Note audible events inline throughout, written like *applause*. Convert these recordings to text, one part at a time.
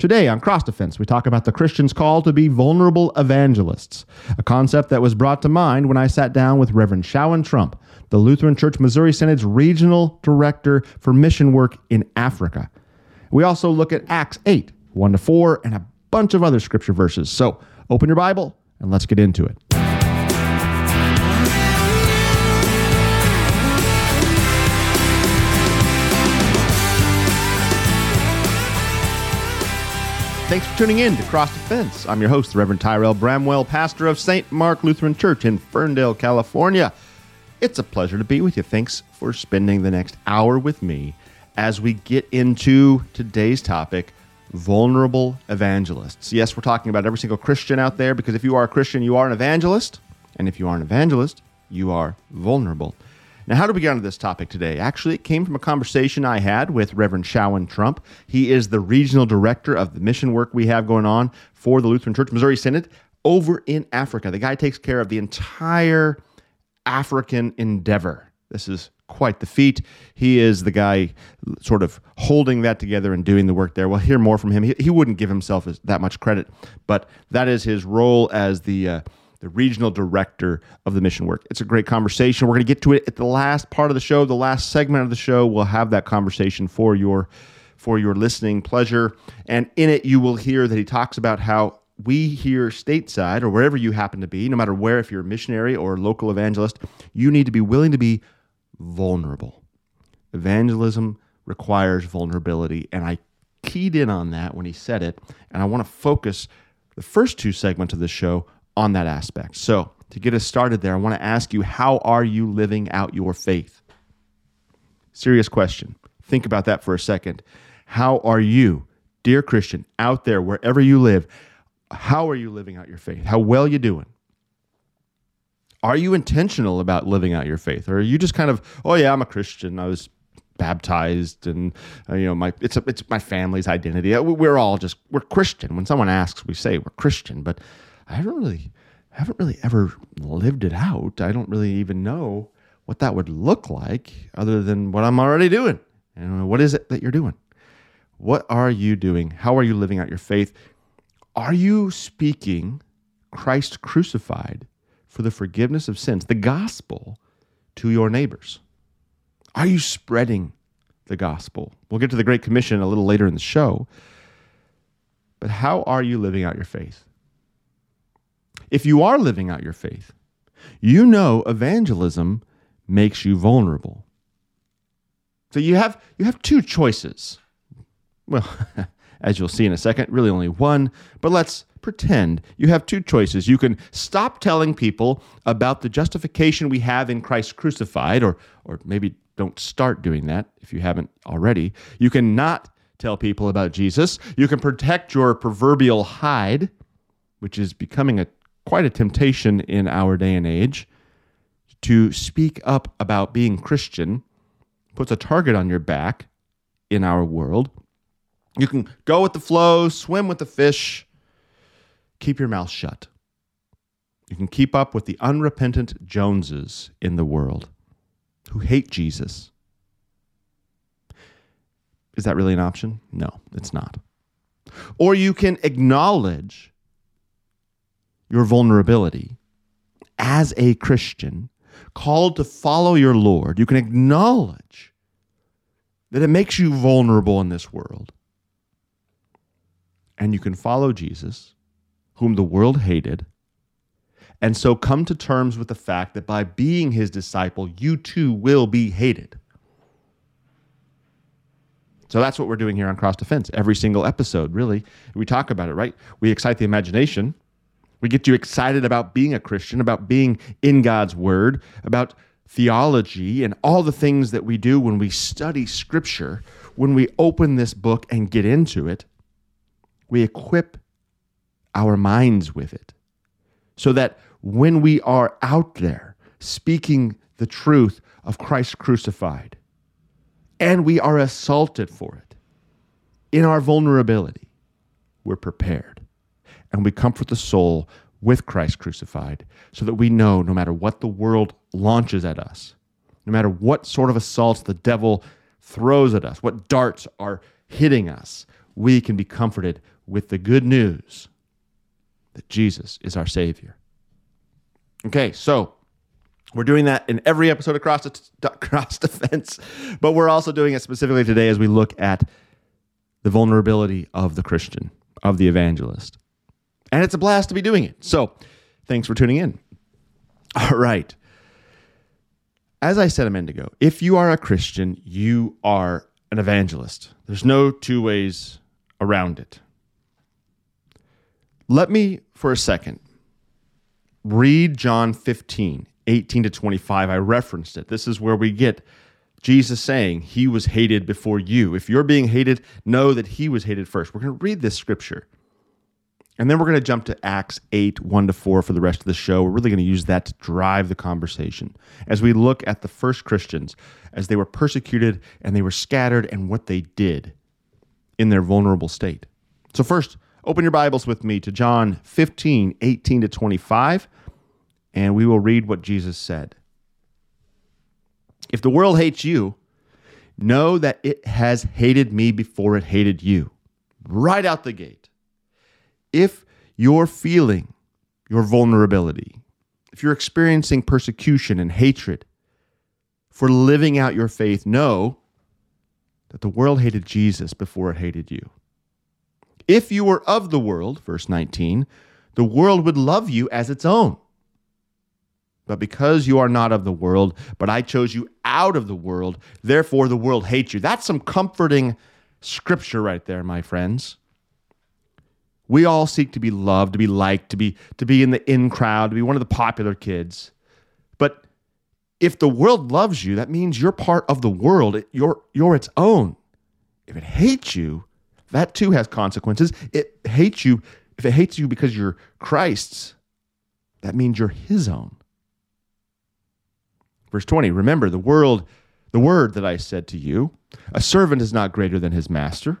Today on Cross Defense, we talk about the Christian's call to be vulnerable evangelists, a concept that was brought to mind when I sat down with Reverend Shauen Trump, the Lutheran Church Missouri Synod's regional director for mission work in Africa. We also look at Acts 8, 1 to 4, and a bunch of other scripture verses. So open your Bible and let's get into it. Thanks for tuning in to Cross Defense. I'm your host, the Reverend Tyrel Bramwell, pastor of St. Mark Lutheran Church in Ferndale, California. It's a pleasure to be with you. Thanks for spending the next hour with me as we get into today's topic vulnerable evangelists. Yes, we're talking about every single Christian out there because if you are a Christian, you are an evangelist. And if you are an evangelist, you are vulnerable. Now, how did we get onto this topic today? Actually, it came from a conversation I had with Reverend Shauen Trump. He is the regional director of the mission work we have going on for the Lutheran Church Missouri Synod over in Africa. The guy takes care of the entire African endeavor. This is quite the feat. He is the guy sort of holding that together and doing the work there. We'll hear more from him. He, he wouldn't give himself that much credit, but that is his role as the uh, the regional director of the mission work. It's a great conversation. We're going to get to it at the last part of the show, the last segment of the show. We'll have that conversation for your for your listening pleasure. And in it you will hear that he talks about how we here stateside or wherever you happen to be, no matter where if you're a missionary or a local evangelist, you need to be willing to be vulnerable. Evangelism requires vulnerability and I keyed in on that when he said it and I want to focus the first two segments of this show on that aspect. So, to get us started there, I want to ask you how are you living out your faith? Serious question. Think about that for a second. How are you, dear Christian, out there wherever you live? How are you living out your faith? How well you doing? Are you intentional about living out your faith, or are you just kind of, oh yeah, I'm a Christian. I was baptized, and uh, you know, my it's a, it's my family's identity. We're all just we're Christian. When someone asks, we say we're Christian, but I haven't really haven't really ever lived it out. I don't really even know what that would look like other than what I'm already doing. And what is it that you're doing? What are you doing? How are you living out your faith? Are you speaking Christ crucified for the forgiveness of sins, the gospel, to your neighbors? Are you spreading the gospel? We'll get to the Great Commission a little later in the show. But how are you living out your faith? If you are living out your faith, you know evangelism makes you vulnerable. So you have you have two choices. Well, *laughs* as you'll see in a second, really only one, but let's pretend you have two choices. You can stop telling people about the justification we have in Christ crucified or or maybe don't start doing that if you haven't already. You can not tell people about Jesus. You can protect your proverbial hide, which is becoming a quite a temptation in our day and age to speak up about being Christian, puts a target on your back in our world. You can go with the flow, swim with the fish, keep your mouth shut. You can keep up with the unrepentant Joneses in the world who hate Jesus. Is that really an option? No, it's not. Or you can acknowledge your vulnerability as a Christian, called to follow your Lord, you can acknowledge that it makes you vulnerable in this world. And you can follow Jesus, whom the world hated, and so come to terms with the fact that by being his disciple, you too will be hated. So that's what we're doing here on Cross Defense. Every single episode, really. We talk about it, right? We excite the imagination we get you excited about being a Christian, about being in God's Word, about theology, and all the things that we do when we study Scripture. When we open this book and get into it, we equip our minds with it so that when we are out there speaking the truth of Christ crucified and we are assaulted for it in our vulnerability, we're prepared and we comfort the soul with Christ crucified so that we know no matter what the world launches at us, no matter what sort of assaults the devil throws at us, what darts are hitting us, we can be comforted with the good news that Jesus is our Savior. Okay, so we're doing that in every episode of Cross, *laughs* Cross Defense, but we're also doing it specifically today as we look at the vulnerability of the Christian, of the evangelist. And it's a blast to be doing it. So thanks for tuning in. *laughs* All right. As I said a minute ago, if you are a Christian, you are an evangelist. There's no two ways around it. Let me, for a second, read John 15, 18 to 25. I referenced it. This is where we get Jesus saying, He was hated before you. If you're being hated, know that He was hated first. We're going to read this scripture. And then we're going to jump to Acts 8, 1 to 4 for the rest of the show. We're really going to use that to drive the conversation as we look at the first Christians as they were persecuted and they were scattered and what they did in their vulnerable state. So, first, open your Bibles with me to John 15, 18 to 25, and we will read what Jesus said. If the world hates you, know that it has hated me before it hated you. Right out the gate if you're feeling your vulnerability, if you're experiencing persecution and hatred for living out your faith, know that the world hated Jesus before it hated you. If you were of the world, verse 19, the world would love you as its own. But because you are not of the world, but I chose you out of the world, therefore the world hates you. That's some comforting scripture right there, my friends. We all seek to be loved, to be liked, to be to be in the in crowd, to be one of the popular kids. But if the world loves you, that means you're part of the world. You're you're its own. If it hates you, that too has consequences. It hates you. If it hates you because you're Christ's, that means you're his own. Verse 20, remember the world, the word that I said to you, a servant is not greater than his master.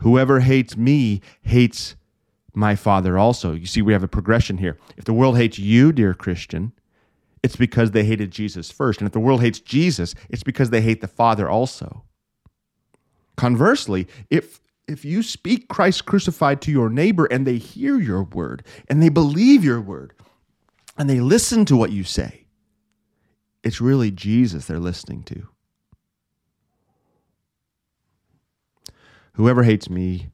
Whoever hates me hates my Father also. You see, we have a progression here. If the world hates you, dear Christian, it's because they hated Jesus first. And if the world hates Jesus, it's because they hate the Father also. Conversely, if if you speak Christ crucified to your neighbor and they hear your word and they believe your word and they listen to what you say, it's really Jesus they're listening to. Whoever hates me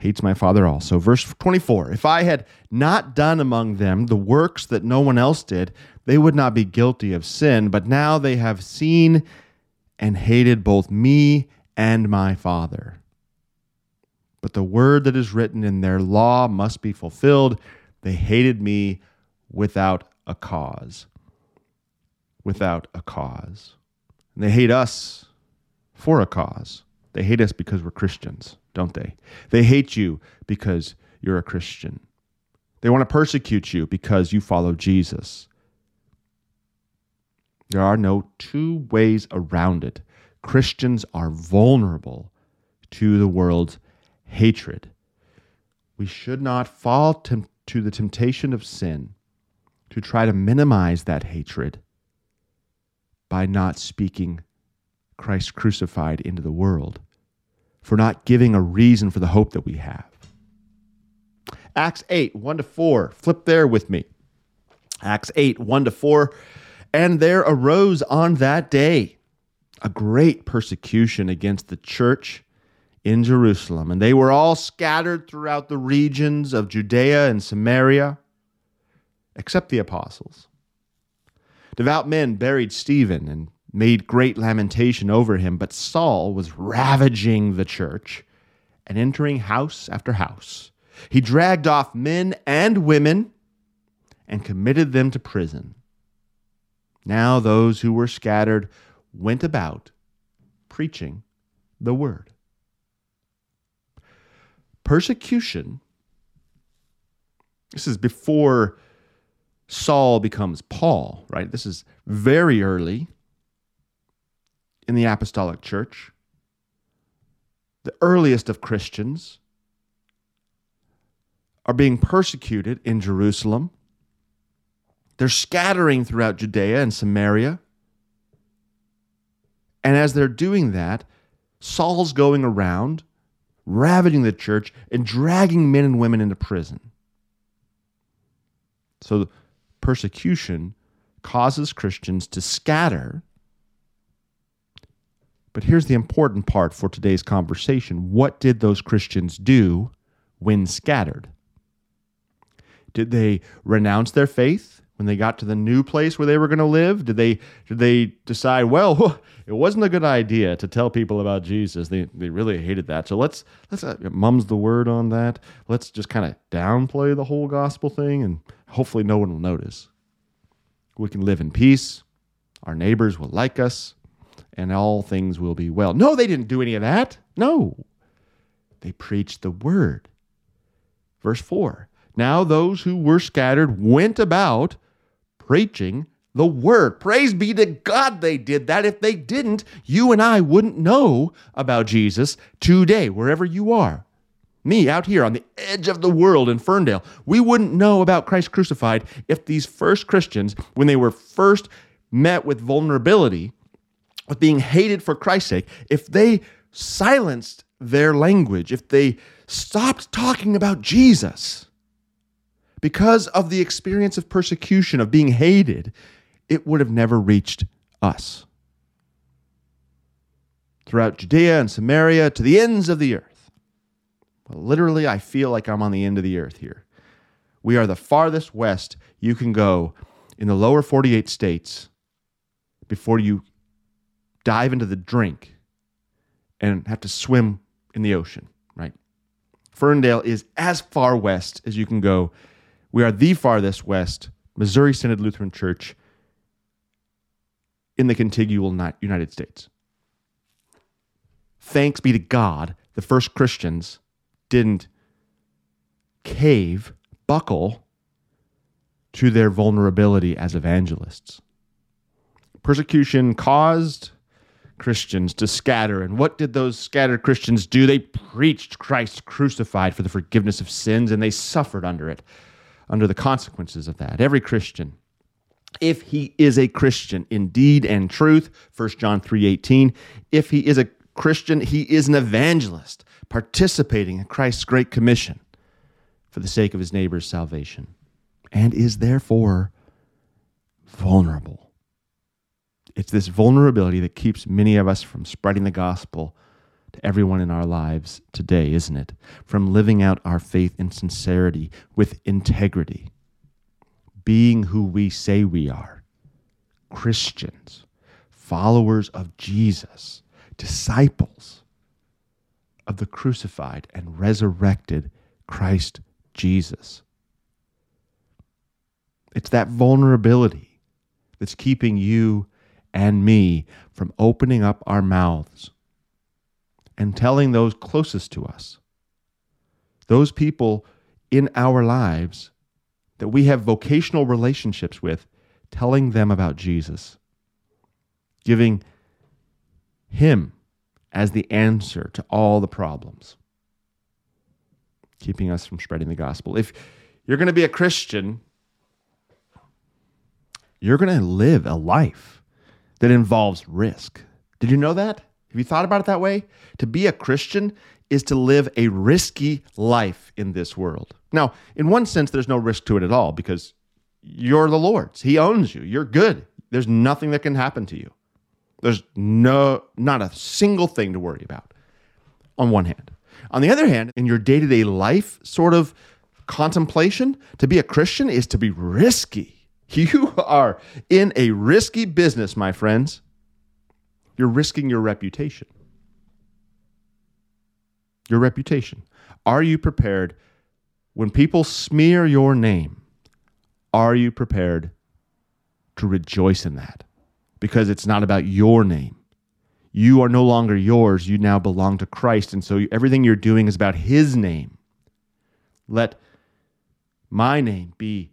hates my Father also. Verse 24 If I had not done among them the works that no one else did, they would not be guilty of sin. But now they have seen and hated both me and my Father. But the word that is written in their law must be fulfilled. They hated me without a cause. Without a cause. And they hate us for a cause. They hate us because we're Christians, don't they? They hate you because you're a Christian. They want to persecute you because you follow Jesus. There are no two ways around it. Christians are vulnerable to the world's hatred. We should not fall to, to the temptation of sin to try to minimize that hatred by not speaking Christ crucified into the world, for not giving a reason for the hope that we have. Acts 8, 1 to 4. Flip there with me. Acts 8, 1 to 4. And there arose on that day a great persecution against the church in Jerusalem, and they were all scattered throughout the regions of Judea and Samaria, except the apostles. Devout men buried Stephen and made great lamentation over him, but Saul was ravaging the church and entering house after house. He dragged off men and women and committed them to prison. Now those who were scattered went about preaching the word. persecution, this is before Saul becomes Paul, right? This is very early in the apostolic church. The earliest of Christians are being persecuted in Jerusalem. They're scattering throughout Judea and Samaria. And as they're doing that, Saul's going around ravaging the church and dragging men and women into prison. So persecution causes Christians to scatter. But here's the important part for today's conversation. What did those Christians do when scattered? Did they renounce their faith when they got to the new place where they were going to live? Did they did they decide, well, *laughs* it wasn't a good idea to tell people about Jesus. They they really hated that. So let's let's uh, mum's the word on that. Let's just kind of downplay the whole gospel thing and hopefully no one will notice. We can live in peace. Our neighbors will like us and all things will be well. No, they didn't do any of that. No. They preached the word. Verse 4 now those who were scattered went about preaching the word. Praise be to God they did that. If they didn't, you and I wouldn't know about Jesus today, wherever you are. Me out here on the edge of the world in Ferndale, we wouldn't know about Christ crucified if these first Christians, when they were first met with vulnerability, with being hated for Christ's sake, if they silenced their language, if they stopped talking about Jesus, because of the experience of persecution, of being hated, it would have never reached us. Throughout Judea and Samaria to the ends of the earth. Well, literally, I feel like I'm on the end of the earth here. We are the farthest west you can go in the lower 48 states before you dive into the drink and have to swim in the ocean, right? Ferndale is as far west as you can go we are the farthest west Missouri Synod Lutheran Church in the contiguous United States. Thanks be to God, the first Christians didn't cave, buckle to their vulnerability as evangelists. Persecution caused Christians to scatter. And what did those scattered Christians do? They preached Christ crucified for the forgiveness of sins and they suffered under it under the consequences of that. Every Christian, if he is a Christian in deed and truth, 1 John 3:18, if he is a Christian, he is an evangelist participating in Christ's great commission for the sake of his neighbor's salvation and is therefore vulnerable. It's this vulnerability that keeps many of us from spreading the gospel to everyone in our lives today, isn't it? From living out our faith in sincerity with integrity, being who we say we are Christians, followers of Jesus, disciples of the crucified and resurrected Christ Jesus. It's that vulnerability that's keeping you and me from opening up our mouths and telling those closest to us, those people in our lives that we have vocational relationships with, telling them about Jesus, giving Him as the answer to all the problems, keeping us from spreading the gospel. If you're going to be a Christian, you're going to live a life that involves risk. Did you know that? Have you thought about it that way? To be a Christian is to live a risky life in this world. Now, in one sense, there's no risk to it at all because you're the Lord's. He owns you. You're good. There's nothing that can happen to you. There's no, not a single thing to worry about on one hand. On the other hand, in your day to day life sort of contemplation, to be a Christian is to be risky. You are in a risky business, my friends. You're risking your reputation. Your reputation. Are you prepared when people smear your name? Are you prepared to rejoice in that? Because it's not about your name. you are no longer yours. You now belong to Christ. And so everything you're doing is about His name. Let my name be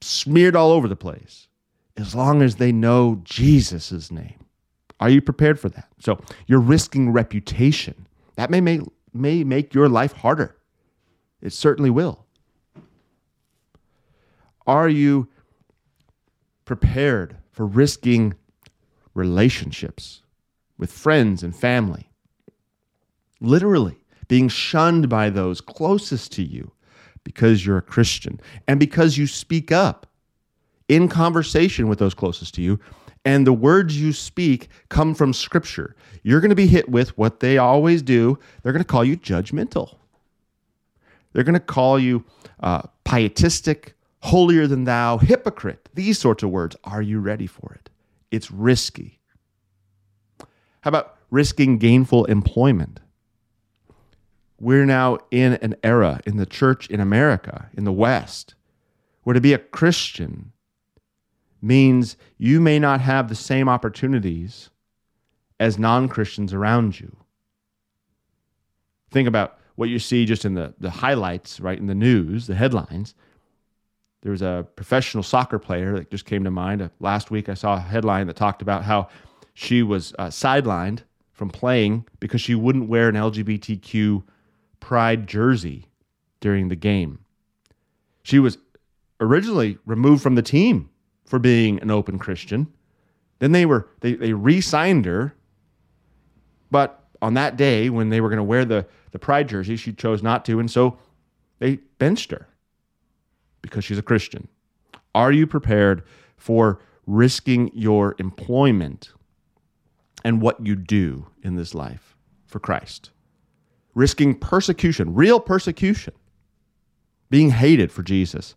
smeared all over the place as long as they know Jesus' name. Are you prepared for that? So you're risking reputation. That may make, may make your life harder. It certainly will. Are you prepared for risking relationships with friends and family? Literally being shunned by those closest to you because you're a Christian and because you speak up in conversation with those closest to you and the words you speak come from scripture. You're going to be hit with what they always do. They're going to call you judgmental. They're going to call you uh, pietistic, holier than thou, hypocrite. These sorts of words. Are you ready for it? It's risky. How about risking gainful employment? We're now in an era in the church in America, in the West, where to be a Christian means you may not have the same opportunities as non Christians around you. Think about what you see just in the, the highlights, right, in the news, the headlines. There was a professional soccer player that just came to mind. Uh, last week, I saw a headline that talked about how she was uh, sidelined from playing because she wouldn't wear an LGBTQ pride jersey during the game. She was originally removed from the team for being an open Christian. Then they were they, they re-signed her, but on that day when they were going to wear the, the pride jersey, she chose not to, and so they benched her because she's a Christian. Are you prepared for risking your employment and what you do in this life for Christ? Risking persecution, real persecution, being hated for Jesus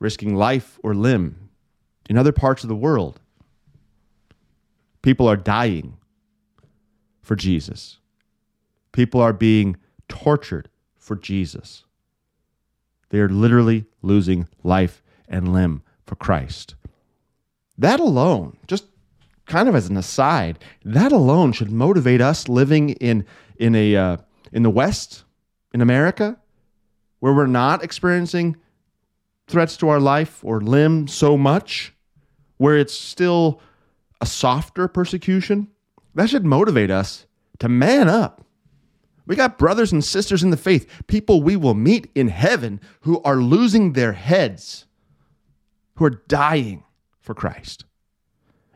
risking life or limb in other parts of the world. People are dying for Jesus. People are being tortured for Jesus. They are literally losing life and limb for Christ. That alone, just kind of as an aside, that alone should motivate us living in in a uh, in the West, in America, where we're not experiencing threats to our life or limb so much, where it's still a softer persecution, that should motivate us to man up. We got brothers and sisters in the faith, people we will meet in heaven who are losing their heads, who are dying for Christ.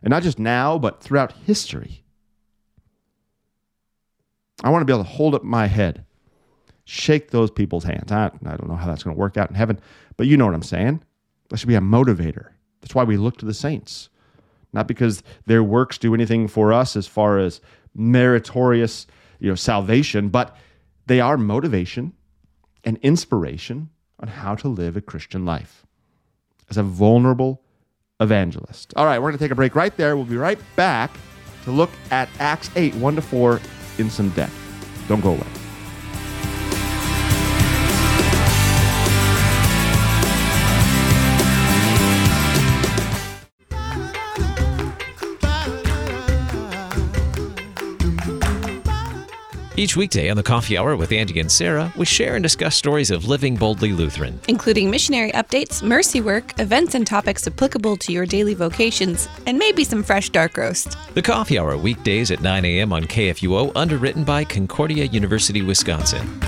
And not just now, but throughout history. I want to be able to hold up my head shake those people's hands. I, I don't know how that's going to work out in heaven, but you know what I'm saying. That should be a motivator. That's why we look to the saints, not because their works do anything for us as far as meritorious, you know, salvation, but they are motivation and inspiration on how to live a Christian life as a vulnerable evangelist. All right, we're going to take a break right there. We'll be right back to look at Acts 8, 1 to 4 in some depth. Don't go away. Each weekday on the Coffee Hour with Andy and Sarah, we share and discuss stories of living boldly Lutheran, including missionary updates, mercy work, events and topics applicable to your daily vocations, and maybe some fresh dark roast. The Coffee Hour weekdays at 9 a.m. on KFUO, underwritten by Concordia University, Wisconsin.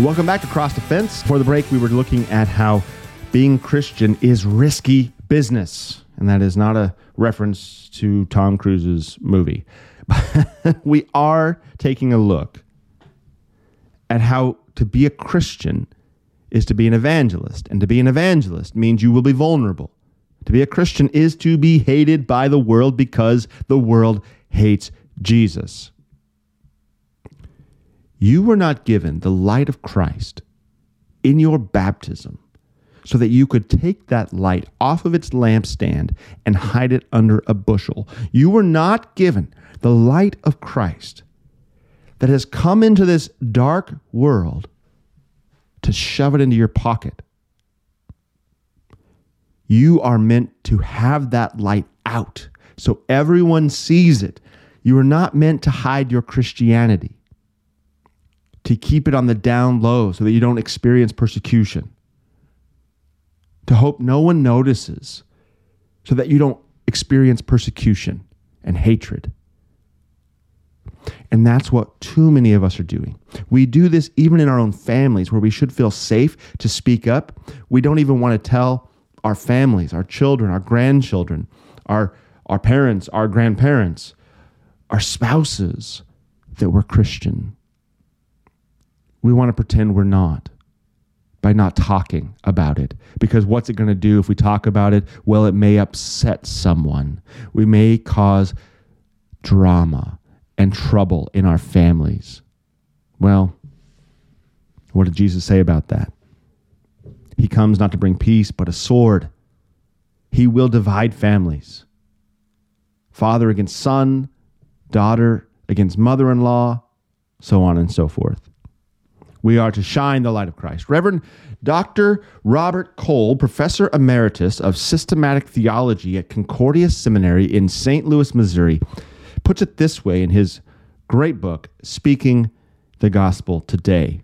Welcome back to Cross Defense. For the break, we were looking at how being Christian is risky business. And that is not a reference to Tom Cruise's movie. *laughs* we are taking a look at how to be a Christian is to be an evangelist. And to be an evangelist means you will be vulnerable. To be a Christian is to be hated by the world because the world hates Jesus. You were not given the light of Christ in your baptism so that you could take that light off of its lampstand and hide it under a bushel. You were not given the light of Christ that has come into this dark world to shove it into your pocket. You are meant to have that light out so everyone sees it. You are not meant to hide your Christianity, to keep it on the down low so that you don't experience persecution to hope no one notices so that you don't experience persecution and hatred. And that's what too many of us are doing. We do this even in our own families where we should feel safe to speak up. We don't even want to tell our families, our children, our grandchildren, our, our parents, our grandparents, our spouses that we're Christian. We want to pretend we're not by not talking about it. Because what's it going to do if we talk about it? Well, it may upset someone. We may cause drama and trouble in our families. Well, what did Jesus say about that? He comes not to bring peace, but a sword. He will divide families father against son, daughter against mother in law, so on and so forth. We are to shine the light of Christ. Reverend Dr. Robert Kolb, Professor Emeritus of Systematic Theology at Concordia Seminary in St. Louis, Missouri, puts it this way in his great book, Speaking the Gospel Today.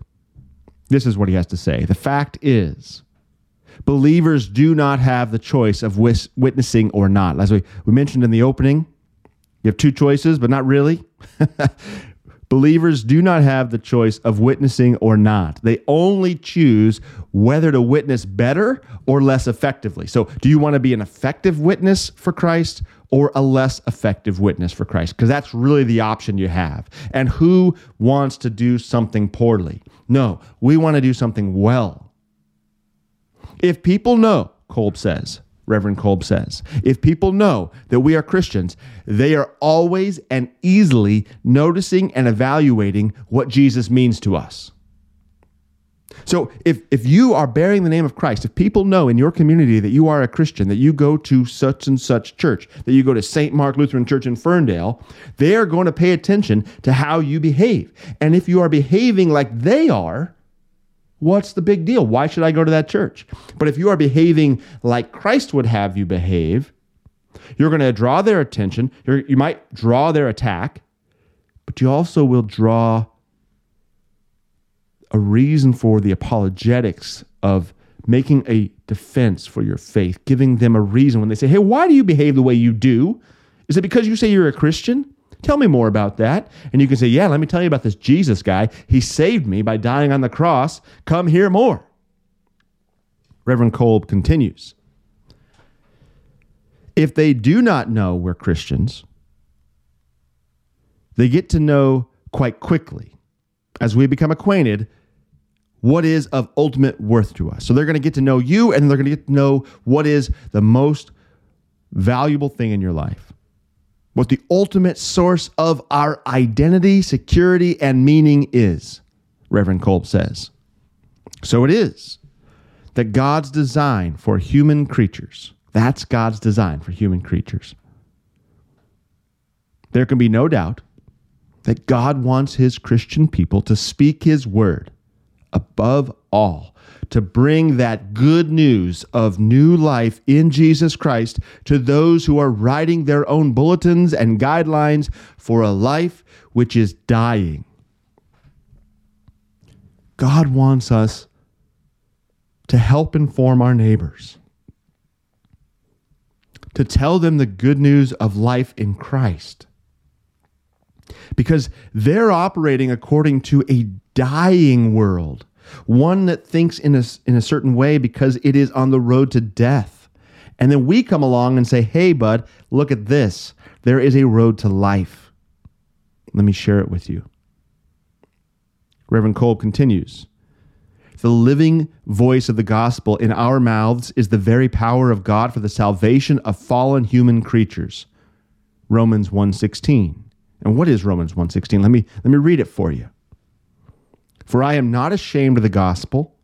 This is what he has to say. The fact is, believers do not have the choice of witnessing or not. As we, we mentioned in the opening, you have two choices, but not really. *laughs* Believers do not have the choice of witnessing or not. They only choose whether to witness better or less effectively. So, do you want to be an effective witness for Christ or a less effective witness for Christ? Because that's really the option you have. And who wants to do something poorly? No, we want to do something well. If people know, Kolb says, Reverend Kolb says. If people know that we are Christians, they are always and easily noticing and evaluating what Jesus means to us. So if, if you are bearing the name of Christ, if people know in your community that you are a Christian, that you go to such and such church, that you go to St. Mark Lutheran Church in Ferndale, they are going to pay attention to how you behave. And if you are behaving like they are, What's the big deal? Why should I go to that church? But if you are behaving like Christ would have you behave, you're going to draw their attention. You're, you might draw their attack, but you also will draw a reason for the apologetics of making a defense for your faith, giving them a reason when they say, Hey, why do you behave the way you do? Is it because you say you're a Christian? Tell me more about that. And you can say, Yeah, let me tell you about this Jesus guy. He saved me by dying on the cross. Come hear more. Reverend Kolb continues If they do not know we're Christians, they get to know quite quickly as we become acquainted what is of ultimate worth to us. So they're going to get to know you and they're going to get to know what is the most valuable thing in your life what the ultimate source of our identity, security, and meaning is, Reverend Kolb says. So it is that God's design for human creatures, that's God's design for human creatures. There can be no doubt that God wants his Christian people to speak his word above all to bring that good news of new life in Jesus Christ to those who are writing their own bulletins and guidelines for a life which is dying. God wants us to help inform our neighbors, to tell them the good news of life in Christ. Because they're operating according to a dying world one that thinks in a, in a certain way because it is on the road to death. And then we come along and say, hey, bud, look at this. There is a road to life. Let me share it with you. Reverend Kolb continues The living voice of the gospel in our mouths is the very power of God for the salvation of fallen human creatures. Romans 1:16. And what is Romans 1:16? Let me let me read it for you. For I am not ashamed of the gospel,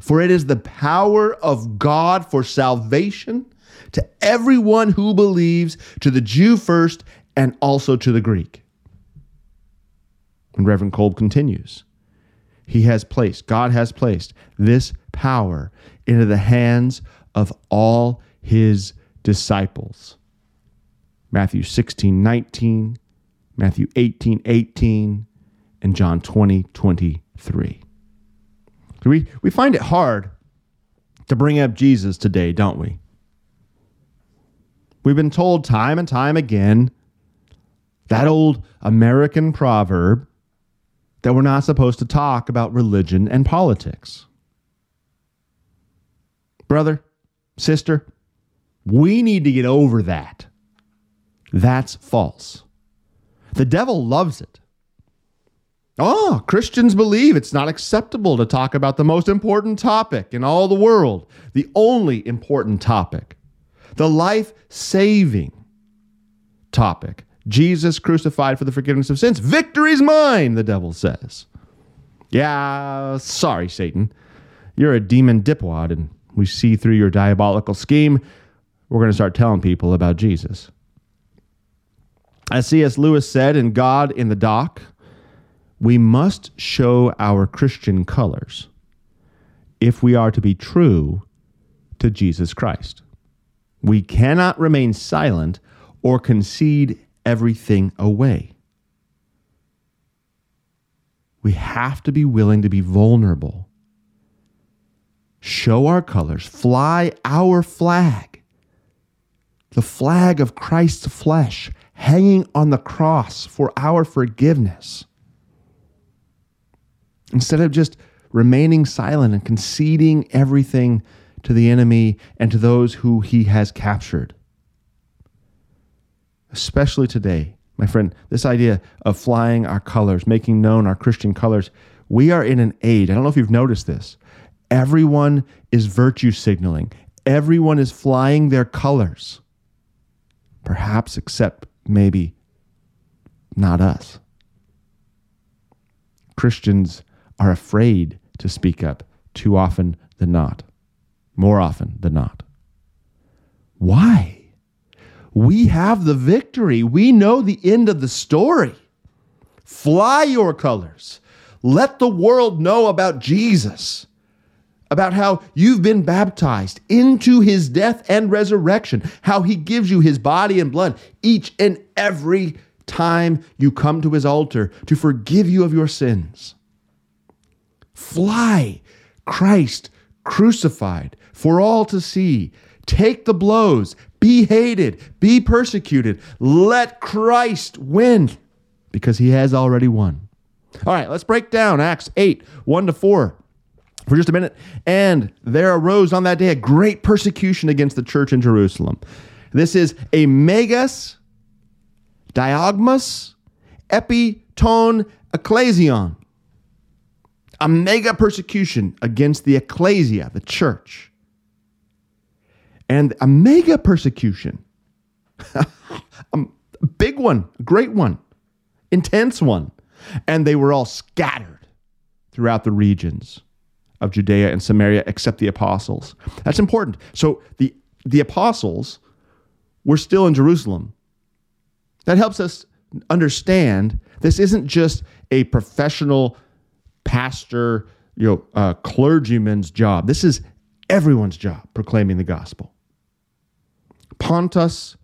For it is the power of God for salvation to everyone who believes, to the Jew first, and also to the Greek. And Reverend Kolb continues He has placed, God has placed this power into the hands of all his disciples. Matthew 16, 19, Matthew 18, 18, and John 20, 23. We, we find it hard to bring up Jesus today, don't we? We've been told time and time again that old American proverb that we're not supposed to talk about religion and politics. Brother, sister, we need to get over that. That's false. The devil loves it. Oh, Christians believe it's not acceptable to talk about the most important topic in all the world, the only important topic, the life saving topic Jesus crucified for the forgiveness of sins. Victory's mine, the devil says. Yeah, sorry, Satan. You're a demon dipwad, and we see through your diabolical scheme. We're going to start telling people about Jesus. As C.S. Lewis said in God in the Dock, we must show our Christian colors if we are to be true to Jesus Christ. We cannot remain silent or concede everything away. We have to be willing to be vulnerable, show our colors, fly our flag, the flag of Christ's flesh hanging on the cross for our forgiveness. Instead of just remaining silent and conceding everything to the enemy and to those who he has captured especially today, my friend, this idea of flying our colors, making known our Christian colors, we are in an age. I don't know if you've noticed this. Everyone is virtue signaling, everyone is flying their colors. Perhaps, except maybe not us. Christians are afraid to speak up too often than not, more often than not. Why? we have the victory. We know the end of the story. Fly your colors. Let the world know about Jesus, about how you've been baptized into his death and resurrection, how he gives you his body and blood each and every time you come to his altar to forgive you of your sins. Fly Christ crucified for all to see. Take the blows, be hated, be persecuted. Let Christ win because he has already won. All right, let's break down Acts 8 1 to 4 for just a minute. And there arose on that day a great persecution against the church in Jerusalem. This is a megas, diogmas, epitone, ecclesion. A mega persecution against the ecclesia, the church and a mega persecution. *laughs* a big one, great one, intense one. And they were all scattered throughout the regions of Judea and Samaria except the apostles. That's important. So the, the apostles were still in Jerusalem. That helps us understand this isn't just a professional pastor, you know, uh, clergyman's job. This is everyone's job proclaiming the gospel. Pontus,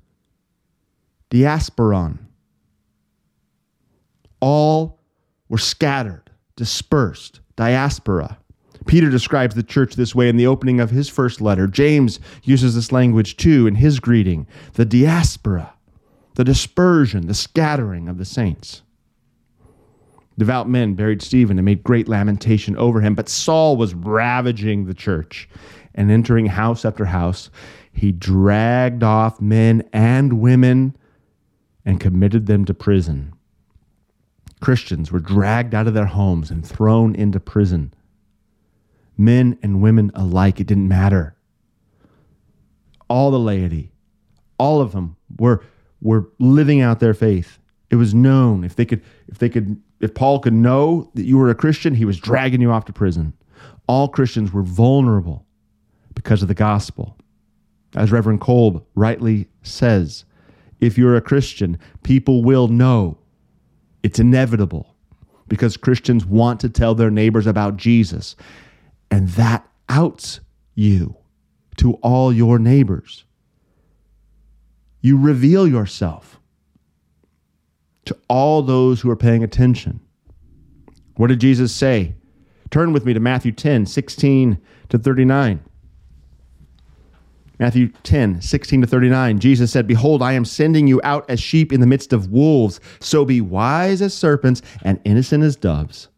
Diasporon. All were scattered, dispersed, diaspora. Peter describes the church this way in the opening of his first letter. James uses this language too in his greeting the diaspora, the dispersion, the scattering of the saints. Devout men buried Stephen and made great lamentation over him, but Saul was ravaging the church and entering house after house he dragged off men and women and committed them to prison. Christians were dragged out of their homes and thrown into prison. Men and women alike, it didn't matter. All the laity, all of them were, were living out their faith. It was known if they could, if they could, if Paul could know that you were a Christian, he was dragging you off to prison. All Christians were vulnerable because of the gospel. As Reverend Kolb rightly says, if you're a Christian, people will know. It's inevitable because Christians want to tell their neighbors about Jesus. And that outs you to all your neighbors. You reveal yourself to all those who are paying attention. What did Jesus say? Turn with me to Matthew 10, 16 to 39. Matthew 10, 16 to 39, Jesus said, Behold, I am sending you out as sheep in the midst of wolves. So be wise as serpents and innocent as doves.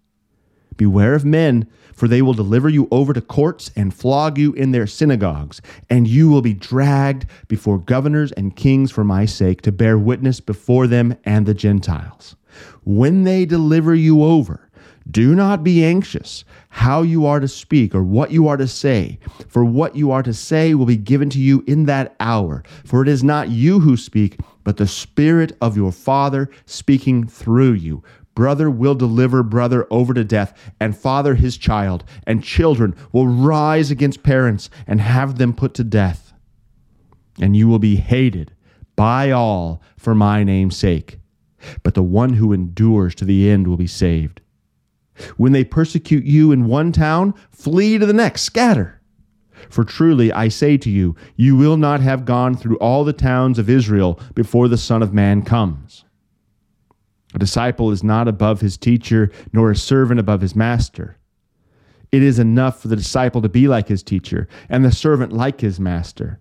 Beware of men, for they will deliver you over to courts and flog you in their synagogues, and you will be dragged before governors and kings for my sake to bear witness before them and the Gentiles. When they deliver you over, do not be anxious how you are to speak or what you are to say, for what you are to say will be given to you in that hour. For it is not you who speak, but the Spirit of your Father speaking through you. Brother will deliver brother over to death, and father his child, and children will rise against parents and have them put to death. And you will be hated by all for my name's sake. But the one who endures to the end will be saved. When they persecute you in one town, flee to the next, scatter. For truly I say to you, you will not have gone through all the towns of Israel before the Son of Man comes. A disciple is not above his teacher, nor a servant above his master. It is enough for the disciple to be like his teacher, and the servant like his master.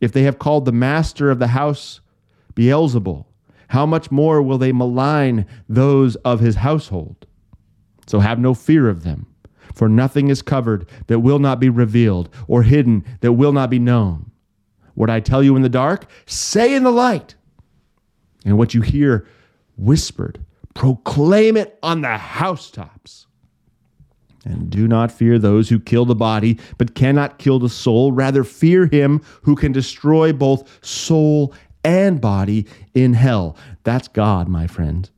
If they have called the master of the house Beelzebul, how much more will they malign those of his household? So have no fear of them. For nothing is covered that will not be revealed, or hidden that will not be known. What I tell you in the dark, say in the light. And what you hear whispered, proclaim it on the housetops. And do not fear those who kill the body, but cannot kill the soul. Rather, fear him who can destroy both soul and body in hell. That's God, my friend.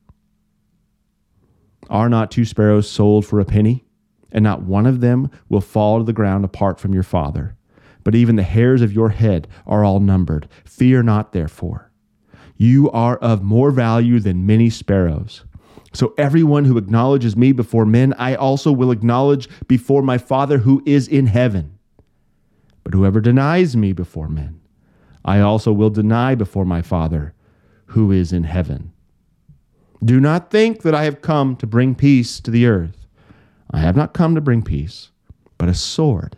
Are not two sparrows sold for a penny? And not one of them will fall to the ground apart from your Father. But even the hairs of your head are all numbered. Fear not, therefore. You are of more value than many sparrows. So everyone who acknowledges me before men, I also will acknowledge before my Father who is in heaven. But whoever denies me before men, I also will deny before my Father who is in heaven. Do not think that I have come to bring peace to the earth. I have not come to bring peace, but a sword.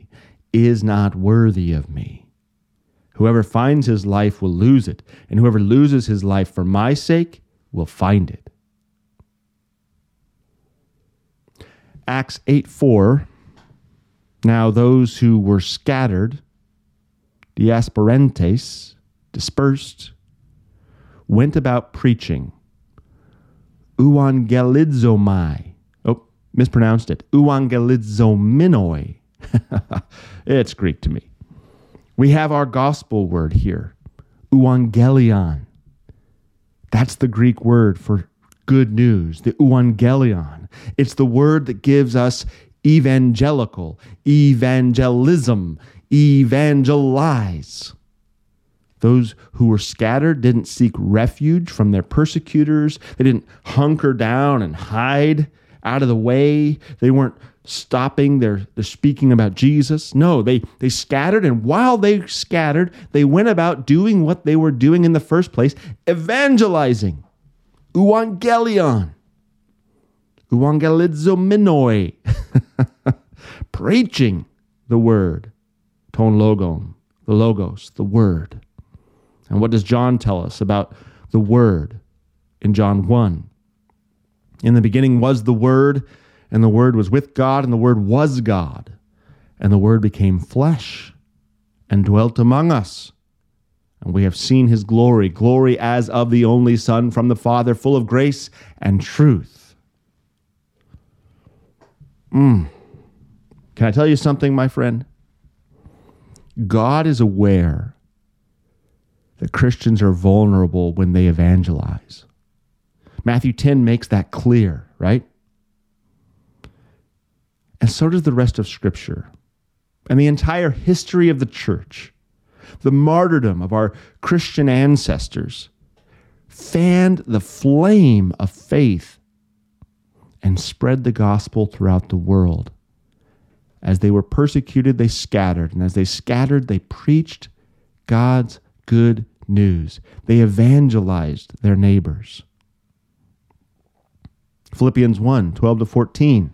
is not worthy of me. Whoever finds his life will lose it, and whoever loses his life for my sake will find it. Acts 8 4 now, those who were scattered, diasparentes, dispersed, went about preaching. Euangelizomai. Oh, mispronounced it. Euangelizomenoi. *laughs* it's Greek to me. We have our gospel word here, euangelion. That's the Greek word for good news, the euangelion. It's the word that gives us evangelical, evangelism, evangelize. Those who were scattered didn't seek refuge from their persecutors. They didn't hunker down and hide out of the way. They weren't stopping their, their speaking about Jesus. No, they, they scattered, and while they scattered, they went about doing what they were doing in the first place evangelizing. Evangelion. Evangelizomenoi. *laughs* Preaching the word. Ton logon, the logos, the word. And what does John tell us about the word in John 1? In the beginning was the word, And the Word was with God, and the Word was God. And the Word became flesh and dwelt among us. And we have seen his glory, glory as of the only Son from the Father, full of grace and truth. Mm. Can I tell you something, my friend? God is aware that Christians are vulnerable when they evangelize. Matthew 10 makes that clear, right? And so does the rest of Scripture and the entire history of the church, the martyrdom of our Christian ancestors, fanned the flame of faith and spread the gospel throughout the world. As they were persecuted, they scattered, and as they scattered, they preached God's good news. They evangelized their neighbors. Philippians 1 12 to 14.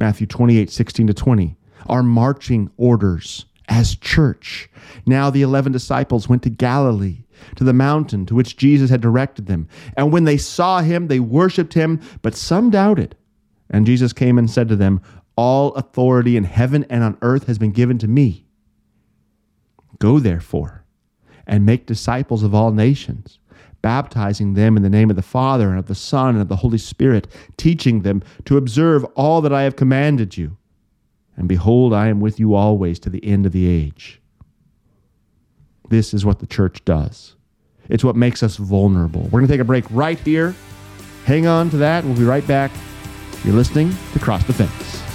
Matthew 28 16 to 20, are marching orders as church. Now the 11 disciples went to Galilee, to the mountain to which Jesus had directed them. And when they saw him, they worshiped him, but some doubted. And Jesus came and said to them, All authority in heaven and on earth has been given to me. Go therefore and make disciples of all nations, baptizing them in the name of the Father and of the Son and of the Holy Spirit, teaching them to observe all that I have commanded you. And behold, I am with you always to the end of the age. This is what the church does. It's what makes us vulnerable. We're going to take a break right here. Hang on to that. We'll be right back you're listening to Cross Defense.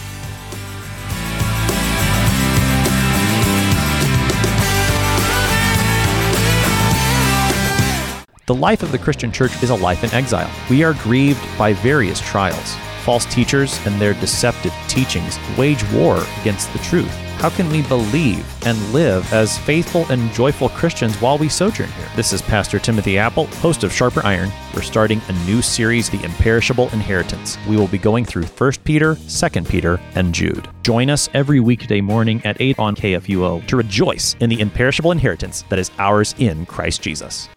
The life of the Christian church is a life in exile. We are grieved by various trials. False teachers and their deceptive teachings wage war against the truth. How can we believe and live as faithful and joyful Christians while we sojourn here? This is Pastor Timothy Appel, host of Sharper Iron. We're starting a new series, The Imperishable Inheritance. We will be going through 1 Peter, 2 Peter, and Jude. Join us every weekday morning at 8 on KFUO to rejoice in the imperishable inheritance that is ours in Christ Jesus.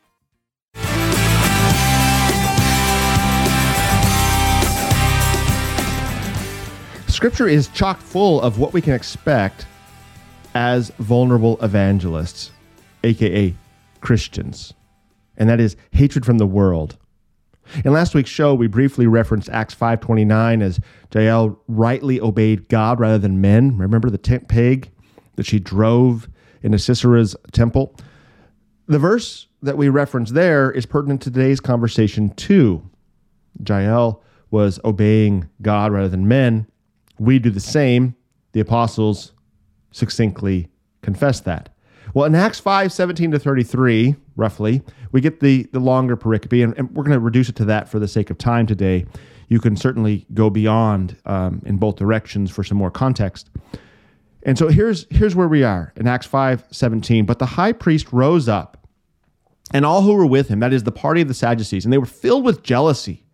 Scripture is chock full of what we can expect as vulnerable evangelists, aka Christians, and that is hatred from the world. In last week's show, we briefly referenced Acts 5:29 as Jael rightly obeyed God rather than men. Remember the tent peg that she drove into Sisera's temple? The verse that we reference there is pertinent to today's conversation too. Jael was obeying God rather than men we do the same. The apostles succinctly confess that. Well, in Acts 5 17 to 33, roughly, we get the, the longer pericope, and, and we're going to reduce it to that for the sake of time today. You can certainly go beyond um, in both directions for some more context. And so here's, here's where we are in Acts 5 17. But the high priest rose up, and all who were with him, that is the party of the Sadducees, and they were filled with jealousy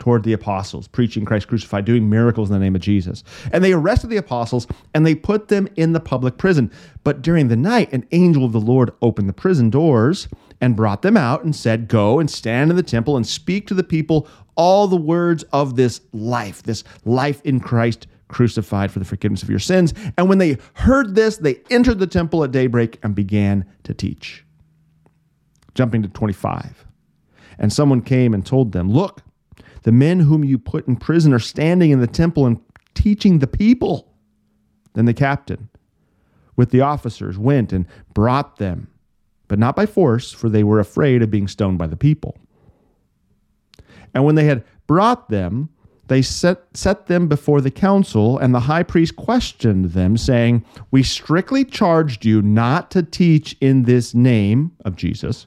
toward the apostles, preaching Christ crucified, doing miracles in the name of Jesus. And they arrested the apostles and they put them in the public prison. But during the night, an angel of the Lord opened the prison doors and brought them out and said, Go and stand in the temple and speak to the people all the words of this life, this life in Christ crucified for the forgiveness of your sins. And when they heard this, they entered the temple at daybreak and began to teach. Jumping to 25. And someone came and told them, Look, the men whom you put in prison are standing in the temple and teaching the people. Then the captain, with the officers, went and brought them, but not by force, for they were afraid of being stoned by the people. And when they had brought them, they set, set them before the council, and the high priest questioned them, saying, We strictly charged you not to teach in this name of Jesus.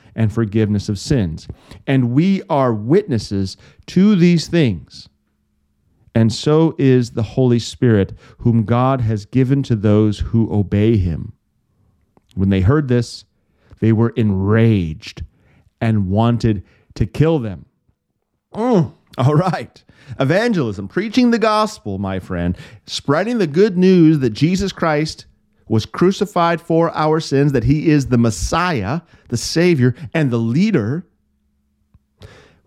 and forgiveness of sins. And we are witnesses to these things. And so is the Holy Spirit, whom God has given to those who obey him. When they heard this, they were enraged and wanted to kill them. Mm, all right. Evangelism, preaching the gospel, my friend, spreading the good news that Jesus Christ was crucified for our sins, that he is the Messiah, the Savior, and the leader,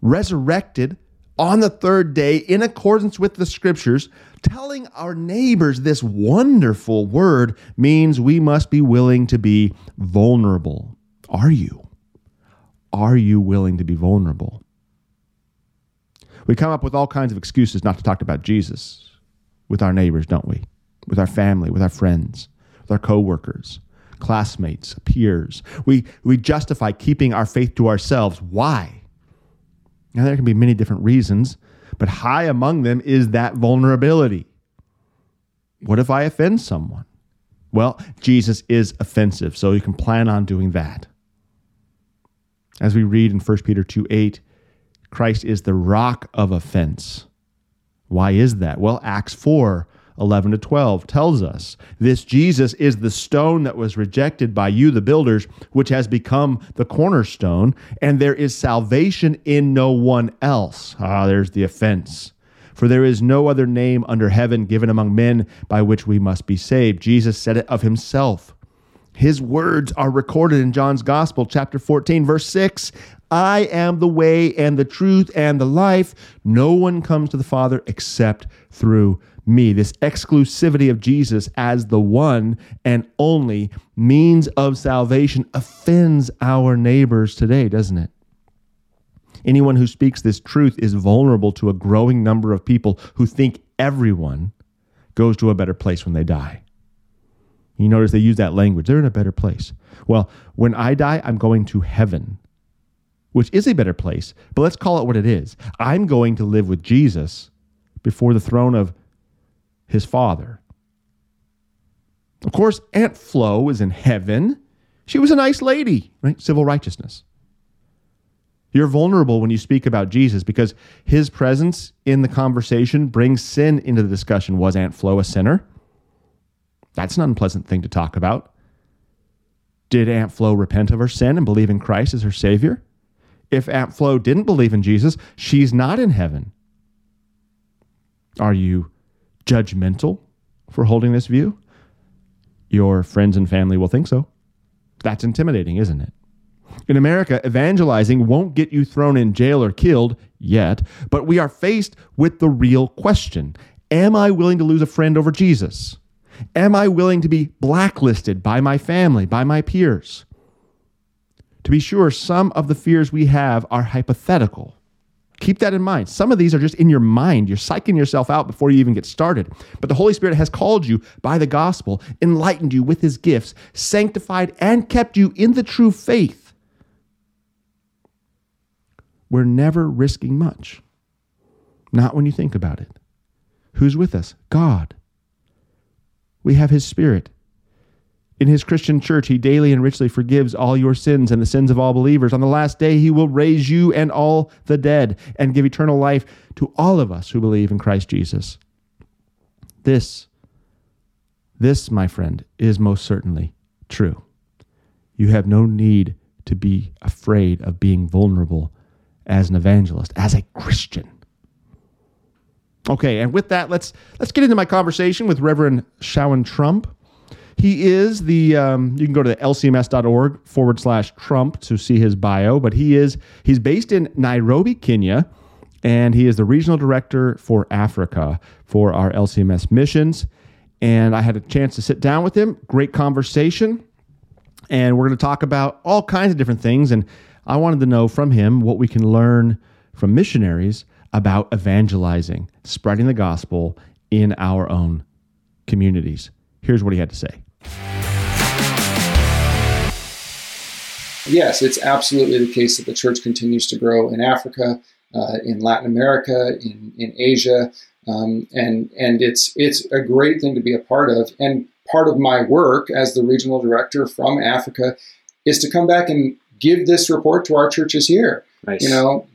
resurrected on the third day in accordance with the scriptures, telling our neighbors this wonderful word means we must be willing to be vulnerable. Are you? Are you willing to be vulnerable? We come up with all kinds of excuses not to talk about Jesus with our neighbors, don't we? With our family, with our friends with our coworkers, classmates, peers. We, we justify keeping our faith to ourselves. Why? Now, there can be many different reasons, but high among them is that vulnerability. What if I offend someone? Well, Jesus is offensive, so you can plan on doing that. As we read in 1 Peter 2 8, Christ is the rock of offense. Why is that? Well, Acts 4 11 to 12 tells us this Jesus is the stone that was rejected by you, the builders, which has become the cornerstone, and there is salvation in no one else. Ah, there's the offense. For there is no other name under heaven given among men by which we must be saved. Jesus said it of himself. His words are recorded in John's Gospel, chapter 14, verse 6. I am the way and the truth and the life. No one comes to the Father except through me. This exclusivity of Jesus as the one and only means of salvation offends our neighbors today, doesn't it? Anyone who speaks this truth is vulnerable to a growing number of people who think everyone goes to a better place when they die. You notice they use that language. They're in a better place. Well, when I die, I'm going to heaven, which is a better place, but let's call it what it is. I'm going to live with Jesus before the throne of his father. Of course, Aunt Flo is in heaven. She was a nice lady, right? Civil righteousness. You're vulnerable when you speak about Jesus because his presence in the conversation brings sin into the discussion. Was Aunt Flo a sinner? That's an unpleasant thing to talk about. Did Aunt Flo repent of her sin and believe in Christ as her Savior? If Aunt Flo didn't believe in Jesus, she's not in heaven. Are you judgmental for holding this view? Your friends and family will think so. That's intimidating, isn't it? In America, evangelizing won't get you thrown in jail or killed yet, but we are faced with the real question Am I willing to lose a friend over Jesus? Am I willing to be blacklisted by my family, by my peers? To be sure, some of the fears we have are hypothetical. Keep that in mind. Some of these are just in your mind. You're psyching yourself out before you even get started. But the Holy Spirit has called you by the gospel, enlightened you with his gifts, sanctified, and kept you in the true faith. We're never risking much. Not when you think about it. Who's with us? God. We have his Spirit. In his Christian church, he daily and richly forgives all your sins and the sins of all believers. On the last day, he will raise you and all the dead and give eternal life to all of us who believe in Christ Jesus. This, this, my friend, is most certainly true. You have no need to be afraid of being vulnerable as an evangelist, as a Christian. Okay, and with that, let's let's get into my conversation with Reverend Shauen Trump. He is the um, you can go to the lcms.org forward slash Trump to see his bio, but he is he's based in Nairobi, Kenya, and he is the regional director for Africa for our LCMS missions. And I had a chance to sit down with him. Great conversation, and we're going to talk about all kinds of different things. And I wanted to know from him what we can learn from missionaries about evangelizing, spreading the gospel in our own communities. Here's what he had to say. Yes, it's absolutely the case that the church continues to grow in Africa, uh, in Latin America, in, in Asia, um, and and it's it's a great thing to be a part of. And part of my work as the regional director from Africa is to come back and give this report to our churches here. Nice. You know,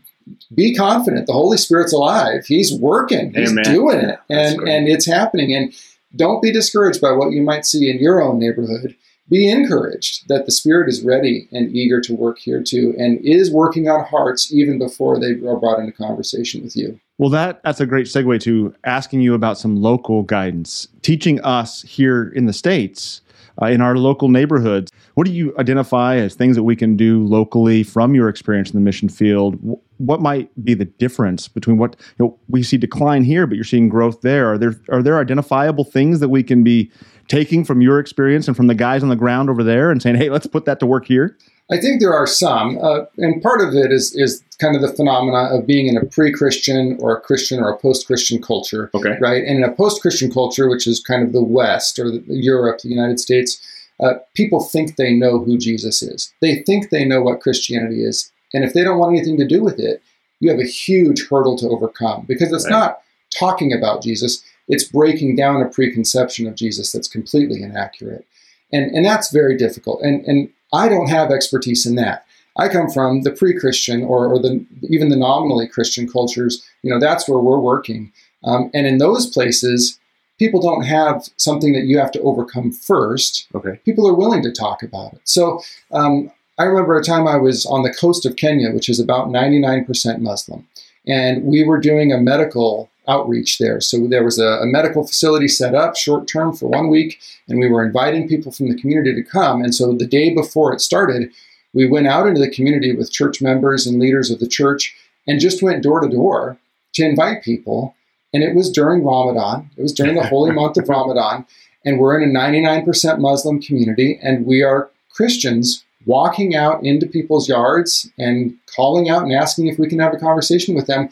be confident. The Holy Spirit's alive. He's working. He's Amen. doing it, and and it's happening. And don't be discouraged by what you might see in your own neighborhood. Be encouraged that the Spirit is ready and eager to work here too, and is working on hearts even before they are brought into conversation with you. Well, that that's a great segue to asking you about some local guidance, teaching us here in the states, uh, in our local neighborhoods. What do you identify as things that we can do locally from your experience in the mission field? What might be the difference between what you know, we see decline here, but you're seeing growth there? Are there are there identifiable things that we can be taking from your experience and from the guys on the ground over there and saying, "Hey, let's put that to work here"? I think there are some, uh, and part of it is is kind of the phenomena of being in a pre-Christian or a Christian or a post-Christian culture, Okay. right? And in a post-Christian culture, which is kind of the West or the, Europe, the United States, uh, people think they know who Jesus is. They think they know what Christianity is, and if they don't want anything to do with it, you have a huge hurdle to overcome because it's Right. not talking about Jesus; it's breaking down a preconception of Jesus that's completely inaccurate, and and that's very difficult. And and I don't have expertise in that. I come from the pre-Christian or, or the even the nominally Christian cultures. You know, that's where we're working, um, and in those places, people don't have something that you have to overcome first. Okay. People are willing to talk about it. So um, I remember a time I was on the coast of Kenya, which is about 99% Muslim, and we were doing a medical outreach there. So there was a, a medical facility set up short term for one week, and we were inviting people from the community to come. And so the day before it started, we went out into the community with church members and leaders of the church and just went door to door to invite people. And it was during Ramadan, it was during the holy *laughs* month of Ramadan, and we're in a 99% Muslim community, and we are Christians walking out into people's yards and calling out and asking if we can have a conversation with them.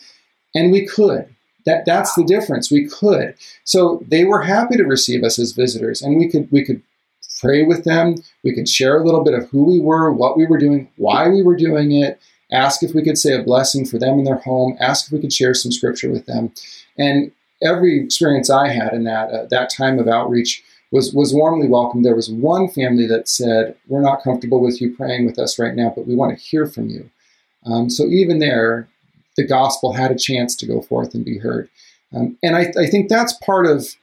And we could. That, that's the difference. We could. So they were happy to receive us as visitors, and we could we could pray with them. We could share a little bit of who we were, what we were doing, why we were doing it. Ask if we could say a blessing for them in their home. Ask if we could share some scripture with them. And every experience I had in that uh, that time of outreach was was warmly welcomed. There was one family that said, "We're not comfortable with you praying with us right now, but we want to hear from you." Um, so even there, the gospel had a chance to go forth and be heard. Um, and I, I think that's part of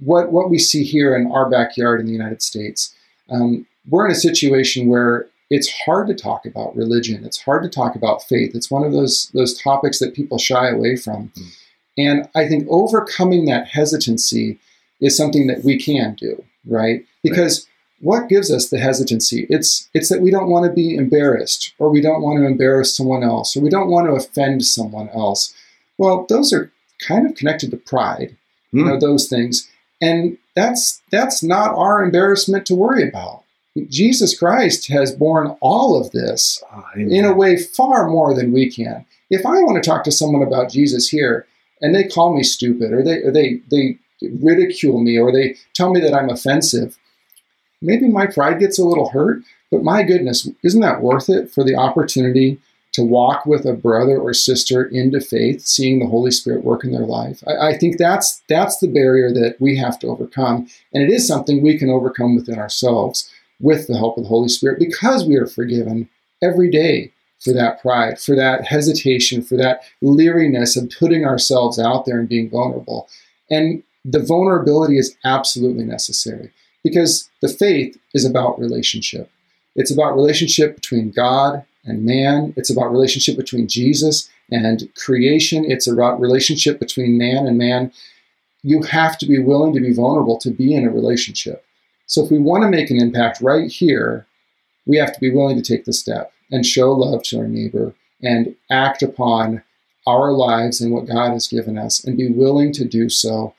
what what we see here in our backyard in the United States. Um, we're in a situation where it's hard to talk about religion. It's hard to talk about faith. It's one of those those topics that people shy away from. And I think overcoming that hesitancy is something that we can do, right? Because what gives us the hesitancy? It's it's that we don't want to be embarrassed, or we don't want to embarrass someone else, or we don't want to offend someone else. Well, those are kind of connected to pride, you know, those things. And that's that's not our embarrassment to worry about. Jesus Christ has borne all of this Ah, in a way far more than we can. If I want to talk to someone about Jesus here and they call me stupid or they or they they ridicule me or they tell me that I'm offensive, maybe my pride gets a little hurt, but my goodness, isn't that worth it for the opportunity to walk with a brother or sister into faith, seeing the Holy Spirit work in their life? I, I think that's that's the barrier that we have to overcome, and it is something we can overcome within ourselves with the help of the Holy Spirit because we are forgiven every day for that pride, for that hesitation, for that leeriness of putting ourselves out there and being vulnerable. And the vulnerability is absolutely necessary because the faith is about relationship. It's about relationship between God and man. It's about relationship between Jesus and creation. It's about relationship between man and man. You have to be willing to be vulnerable to be in a relationship. So if we want to make an impact right here, we have to be willing to take the step and show love to our neighbor and act upon our lives and what God has given us and be willing to do so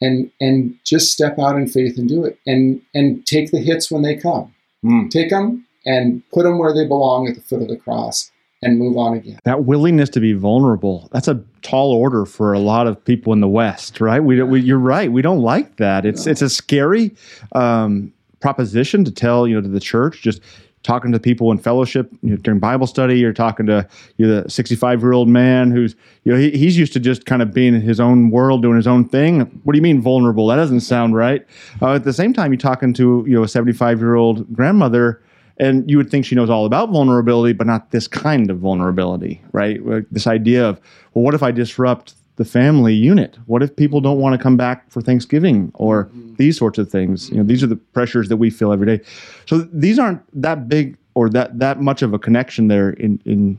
and and just step out in faith and do it and and take the hits when they come Mm. take them and put them where they belong at the foot of the cross and move on again. That willingness to be vulnerable, that's a tall order for a lot of people in the West, right? We, we you're right. We don't like that. It's no. it's a scary um, proposition to tell, you know, to the church just talking to people in fellowship you know, during Bible study. You're talking to you know, the 65 year old man who's you know he, he's used to just kind of being in his own world, doing his own thing. What do you mean vulnerable? That doesn't sound right. Uh, at the same time, you're talking to you know a 75 year old grandmother and you would think she knows all about vulnerability, but not this kind of vulnerability, right? This idea of, well, what if I disrupt the family unit? What if people don't want to come back for Thanksgiving or mm-hmm. these sorts of things? You know, these are the pressures that we feel every day. So these aren't that big or that that much of a connection there in in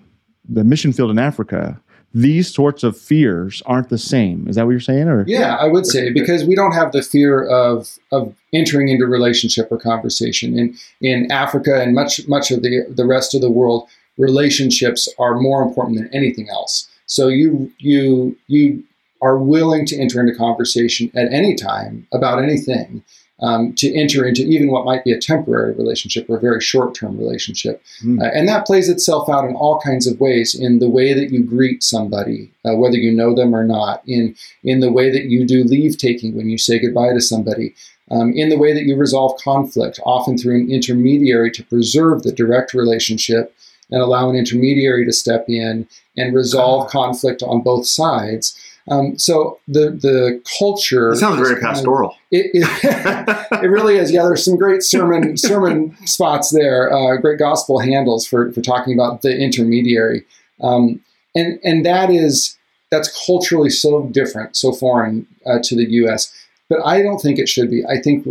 the mission field in Africa these sorts of fears aren't the same. Is that what you're saying? Or yeah, I would say because we don't have the fear of of entering into relationship or conversation. In in Africa and much much of the the rest of the world, relationships are more important than anything else. So you you you are willing to enter into conversation at any time about anything um, to enter into even what might be a temporary relationship or a very short term relationship. Mm. Uh, and that plays itself out in all kinds of ways in the way that you greet somebody, uh, whether you know them or not, in, in the way that you do leave taking when you say goodbye to somebody. Um, in the way that you resolve conflict, often through an intermediary to preserve the direct relationship and allow an intermediary to step in and resolve conflict on both sides. Um, so the the culture. It sounds very pastoral. Of, it, it, *laughs* it, really is. Yeah, there's some great sermon sermon spots there. Uh, great gospel handles for for talking about the intermediary, um, and and that is that's culturally so different, so foreign uh, to the U.S. But I don't think it should be. I think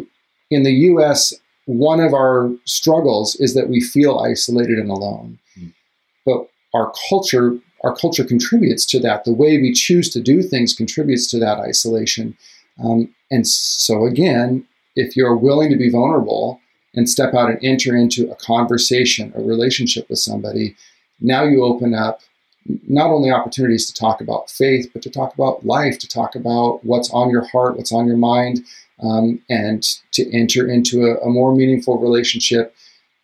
in the U.S. one of our struggles is that we feel isolated and alone. But our culture our culture contributes to that. The way we choose to do things contributes to that isolation. Um, and so, again, if you're willing to be vulnerable and step out and enter into a conversation, a relationship with somebody, now you open up not only opportunities to talk about faith, but to talk about life, to talk about what's on your heart, what's on your mind, um, and to enter into a, a more meaningful relationship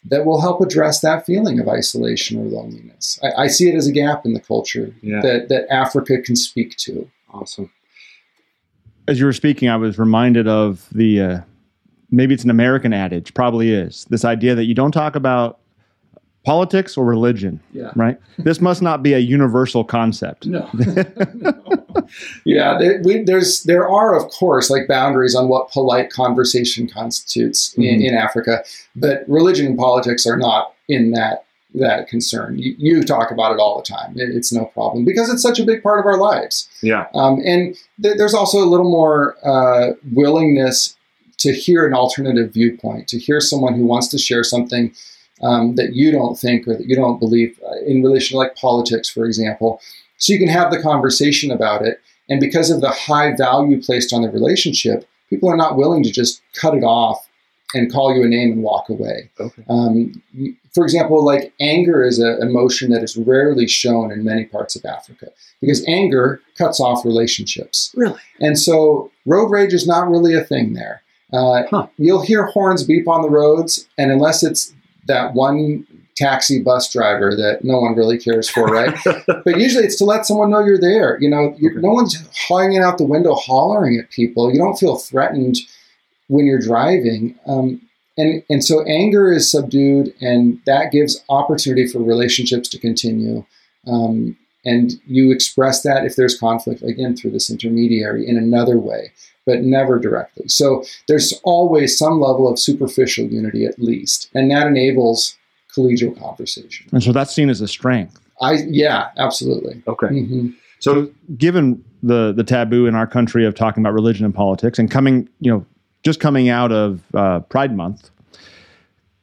that will help address that feeling of isolation or loneliness. I, I see it as a gap in the culture yeah. that, that Africa can speak to. Awesome. As you were speaking, I was reminded of the uh, maybe it's an American adage, probably is this idea that you don't talk about politics or religion. Yeah. Right. This must not be a universal concept. No. *laughs* no. Yeah. There, we, there's there are of course like boundaries on what polite conversation constitutes mm-hmm. in, in, Africa, but religion and politics are not in that that concern. You, you talk about it all the time. It, it's no problem because it's such a big part of our lives. Yeah. Um, and th- there's also a little more uh, willingness to hear an alternative viewpoint, to hear someone who wants to share something um, that you don't think or that you don't believe uh, in relation to like politics, for example. So you can have the conversation about it. And because of the high value placed on the relationship, people are not willing to just cut it off and call you a name and walk away. Okay. Um, for example, like anger is an emotion that is rarely shown in many parts of Africa because anger cuts off relationships. Really? And so road rage is not really a thing there. Uh, huh. You'll hear horns beep on the roads, and unless it's that one taxi bus driver that no one really cares for, right? *laughs* but usually it's to let someone know you're there. You know, you're, no one's hanging out the window hollering at people. You don't feel threatened when you're driving. Um, and, and so anger is subdued, and that gives opportunity for relationships to continue. Um, and you express that if there's conflict, again, through this intermediary in another way but never directly. So there's always some level of superficial unity at least, and that enables collegial conversation. And so that's seen as a strength. I yeah, absolutely. Okay. Mm-hmm. So, given the the taboo in our country of talking about religion and politics, and coming, you know, just coming out of uh, Pride Month,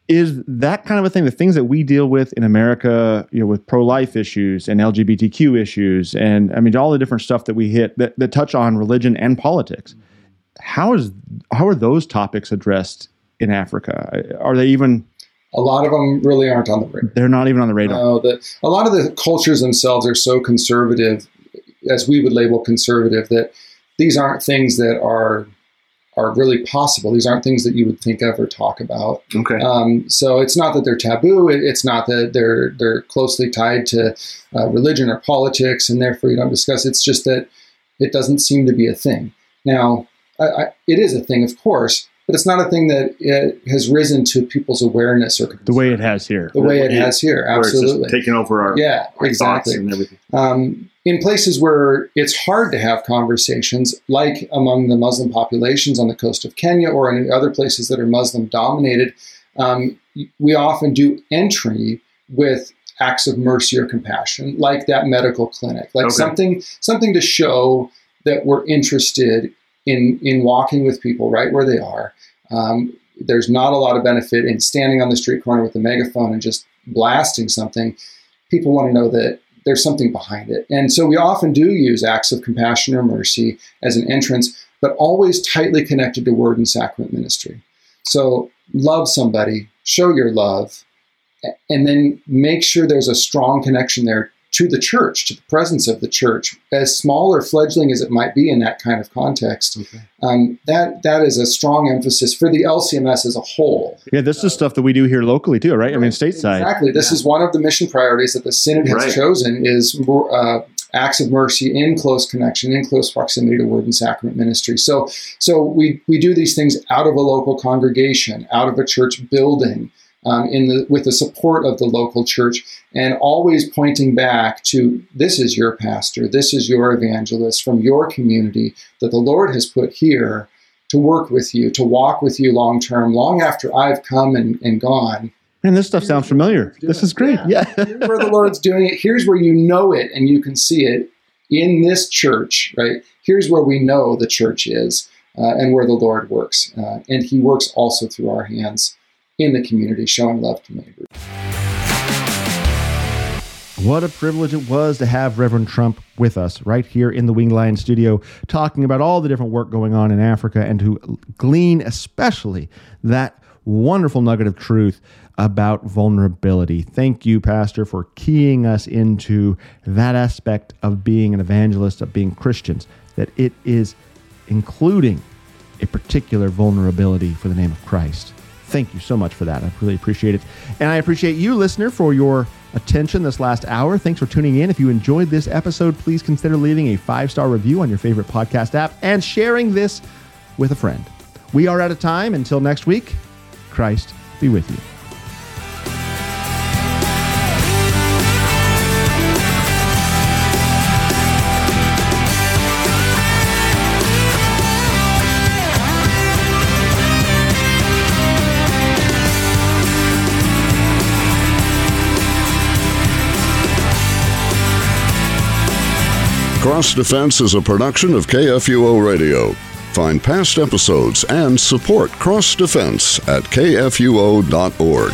is that kind of a thing the things that we deal with in america you know with pro-life issues and lgbtq issues and i mean all the different stuff that we hit that, that touch on religion and politics how is how are those topics addressed in Africa? Are they even? A lot of them really aren't on the radar. They're not even on the radar. No, the, a lot of the cultures themselves are so conservative, as we would label conservative, that these aren't things that are are really possible. These aren't things that you would think of or talk about. Okay. Um, so it's not that they're taboo. It, it's not that they're they're closely tied to uh, religion or politics, and therefore you don't discuss. It's just that it doesn't seem to be a thing. Now, I, I, it is a thing, of course, but it's not a thing that uh, has risen to people's awareness or the way it has here. the way it has here. Where it's just Absolutely. taking over our, Yeah, our exactly. and everything. Um, in places where it's hard to have conversations, like among the Muslim populations on the coast of Kenya or in other places that are Muslim dominated, um, we often do entry with acts of mercy or compassion, like that medical clinic, like Okay. something something to show that we're interested in in walking with people right where they are. Um, there's not a lot of benefit in standing on the street corner with a megaphone and just blasting something. People want to know that there's something behind it. And so we often do use acts of compassion or mercy as an entrance, but always tightly connected to word and sacrament ministry. So love somebody, show your love, and then make sure there's a strong connection there to the church, to the presence of the church, as small or fledgling as it might be in that kind of context. Um, that that is a strong emphasis for the LCMS as a whole. Yeah, this is stuff that we do here locally too, right? I mean, stateside. Exactly. This is one of the mission priorities that the Synod has Right. chosen is more, uh, acts of mercy in close connection, in close proximity to word and sacrament ministry. So, so we, we do these things out of a local congregation, out of a church building, um, in the with the support of the local church, and always pointing back to this is your pastor, this is your evangelist from your community that the Lord has put here to work with you, to walk with you long term, long after I've come and, and gone. And this stuff sounds familiar. This is great. Yeah. Here's where the Lord's doing it. Here's where you know it and you can see it in this church, right? Here's where we know the church is uh, and where the Lord works. Uh, and He works also through our hands in the community, showing love to neighbors. What a privilege it was to have Reverend Trump with us right here in the Winged Lion studio, talking about all the different work going on in Africa and to glean especially that wonderful nugget of truth about vulnerability. Thank you, Pastor, for keying us into that aspect of being an evangelist, of being Christians, that it is including a particular vulnerability for the name of Christ. Thank you so much for that. I really appreciate it. And I appreciate you, listener, for your attention this last hour. Thanks for tuning in. If you enjoyed this episode, please consider leaving a five star review on your favorite podcast app and sharing this with a friend. We are out of time. Until next week, Christ be with you. Cross Defense is a production of KFUO Radio. Find past episodes and support Cross Defense at kfuo.org.